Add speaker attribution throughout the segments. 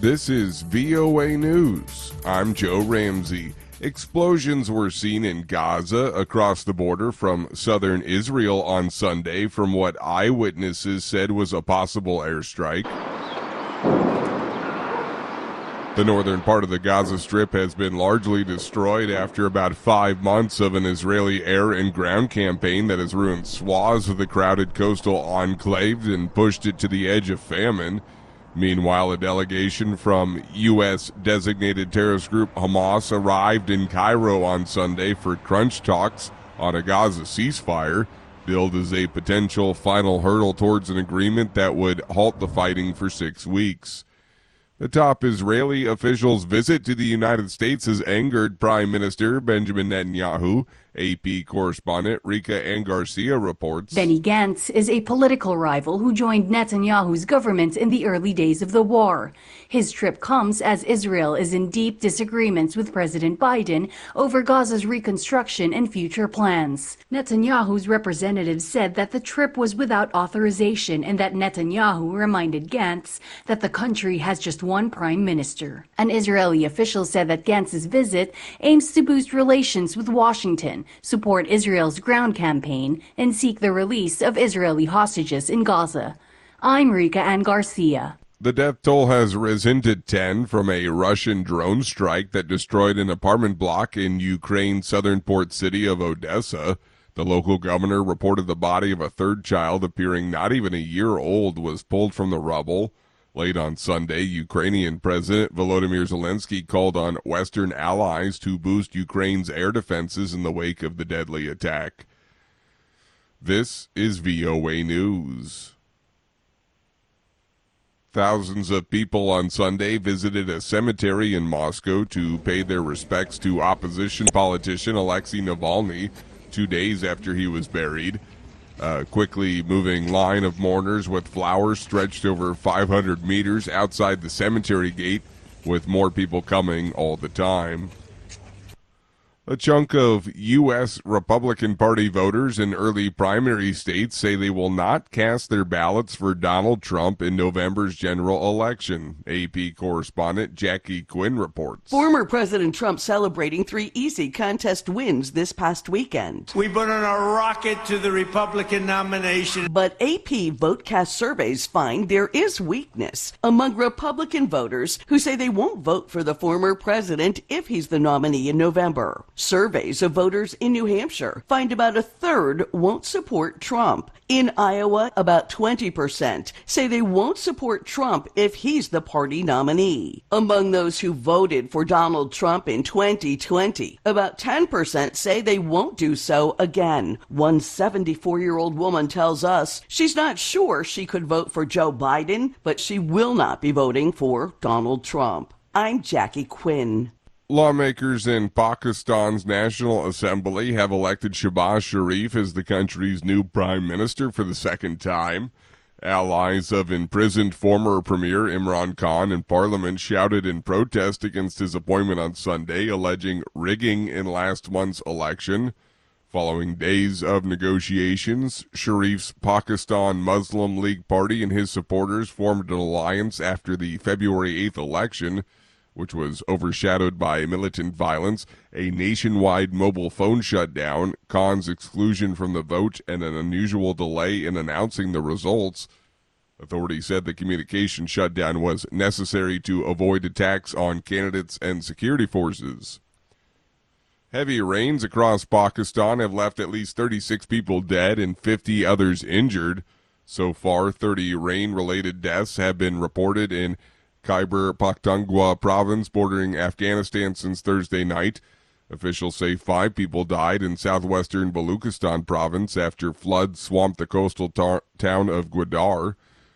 Speaker 1: This is VOA News. I'm Joe Ramsey. Explosions were seen in Gaza across the border from southern Israel on Sunday from what eyewitnesses said was a possible airstrike. The northern part of the Gaza Strip has been largely destroyed after about five months of an Israeli air and ground campaign that has ruined swaths of the crowded coastal enclave and pushed it to the edge of famine. Meanwhile, a delegation from U.S. designated terrorist group Hamas arrived in Cairo on Sunday for crunch talks on a Gaza ceasefire, billed as a potential final hurdle towards an agreement that would halt the fighting for six weeks. The top Israeli official's visit to the United States has angered Prime Minister Benjamin Netanyahu. AP correspondent Rika Ann Garcia reports.
Speaker 2: Benny Gantz is a political rival who joined Netanyahu's government in the early days of the war. His trip comes as Israel is in deep disagreements with President Biden over Gaza's reconstruction and future plans. Netanyahu's representatives said that the trip was without authorization and that Netanyahu reminded Gantz that the country has just one prime minister. An Israeli official said that Gantz's visit aims to boost relations with Washington support Israel's ground campaign, and seek the release of Israeli hostages in Gaza. I'm Rika Ann Garcia.
Speaker 1: The death toll has risen to 10 from a Russian drone strike that destroyed an apartment block in Ukraine's southern port city of Odessa. The local governor reported the body of a third child, appearing not even a year old, was pulled from the rubble. Late on Sunday, Ukrainian President Volodymyr Zelensky called on Western allies to boost Ukraine's air defenses in the wake of the deadly attack. This is VOA News. Thousands of people on Sunday visited a cemetery in Moscow to pay their respects to opposition politician Alexei Navalny two days after he was buried. A quickly moving line of mourners with flowers stretched over 500 meters outside the cemetery gate, with more people coming all the time. A chunk of U.S. Republican Party voters in early primary states say they will not cast their ballots for Donald Trump in November's general election. AP correspondent Jackie Quinn reports.
Speaker 3: Former President Trump celebrating three easy contest wins this past weekend.
Speaker 4: We put on a rocket to the Republican nomination.
Speaker 3: But AP VoteCast surveys find there is weakness among Republican voters who say they won't vote for the former president if he's the nominee in November. Surveys of voters in New Hampshire find about a third won't support Trump. In Iowa, about 20% say they won't support Trump if he's the party nominee. Among those who voted for Donald Trump in 2020, about 10% say they won't do so again. One 74 year old woman tells us she's not sure she could vote for Joe Biden, but she will not be voting for Donald Trump. I'm Jackie Quinn.
Speaker 1: Lawmakers in Pakistan's National Assembly have elected Shehbaz Sharif as the country's new prime minister for the second time. Allies of imprisoned former Premier Imran Khan in Parliament shouted in protest against his appointment on Sunday, alleging rigging in last month's election. Following days of negotiations, Sharif's Pakistan Muslim League Party and his supporters formed an alliance after the February 8th election which was overshadowed by militant violence, a nationwide mobile phone shutdown, Khan's exclusion from the vote, and an unusual delay in announcing the results. Authorities said the communication shutdown was necessary to avoid attacks on candidates and security forces. Heavy rains across Pakistan have left at least 36 people dead and 50 others injured. So far, 30 rain related deaths have been reported in Khyber Pakhtunkhwa province bordering Afghanistan since Thursday night. Officials say five people died in southwestern Baluchistan province after floods swamped the coastal tar- town of Gwadar,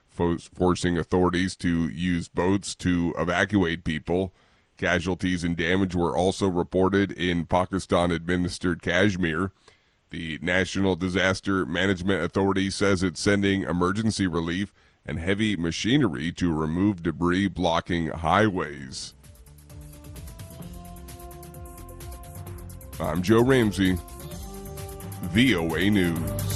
Speaker 1: fo- forcing authorities to use boats to evacuate people. Casualties and damage were also reported in Pakistan administered Kashmir. The National Disaster Management Authority says it's sending emergency relief and heavy machinery to remove debris blocking highways. I'm Joe Ramsey, VOA News.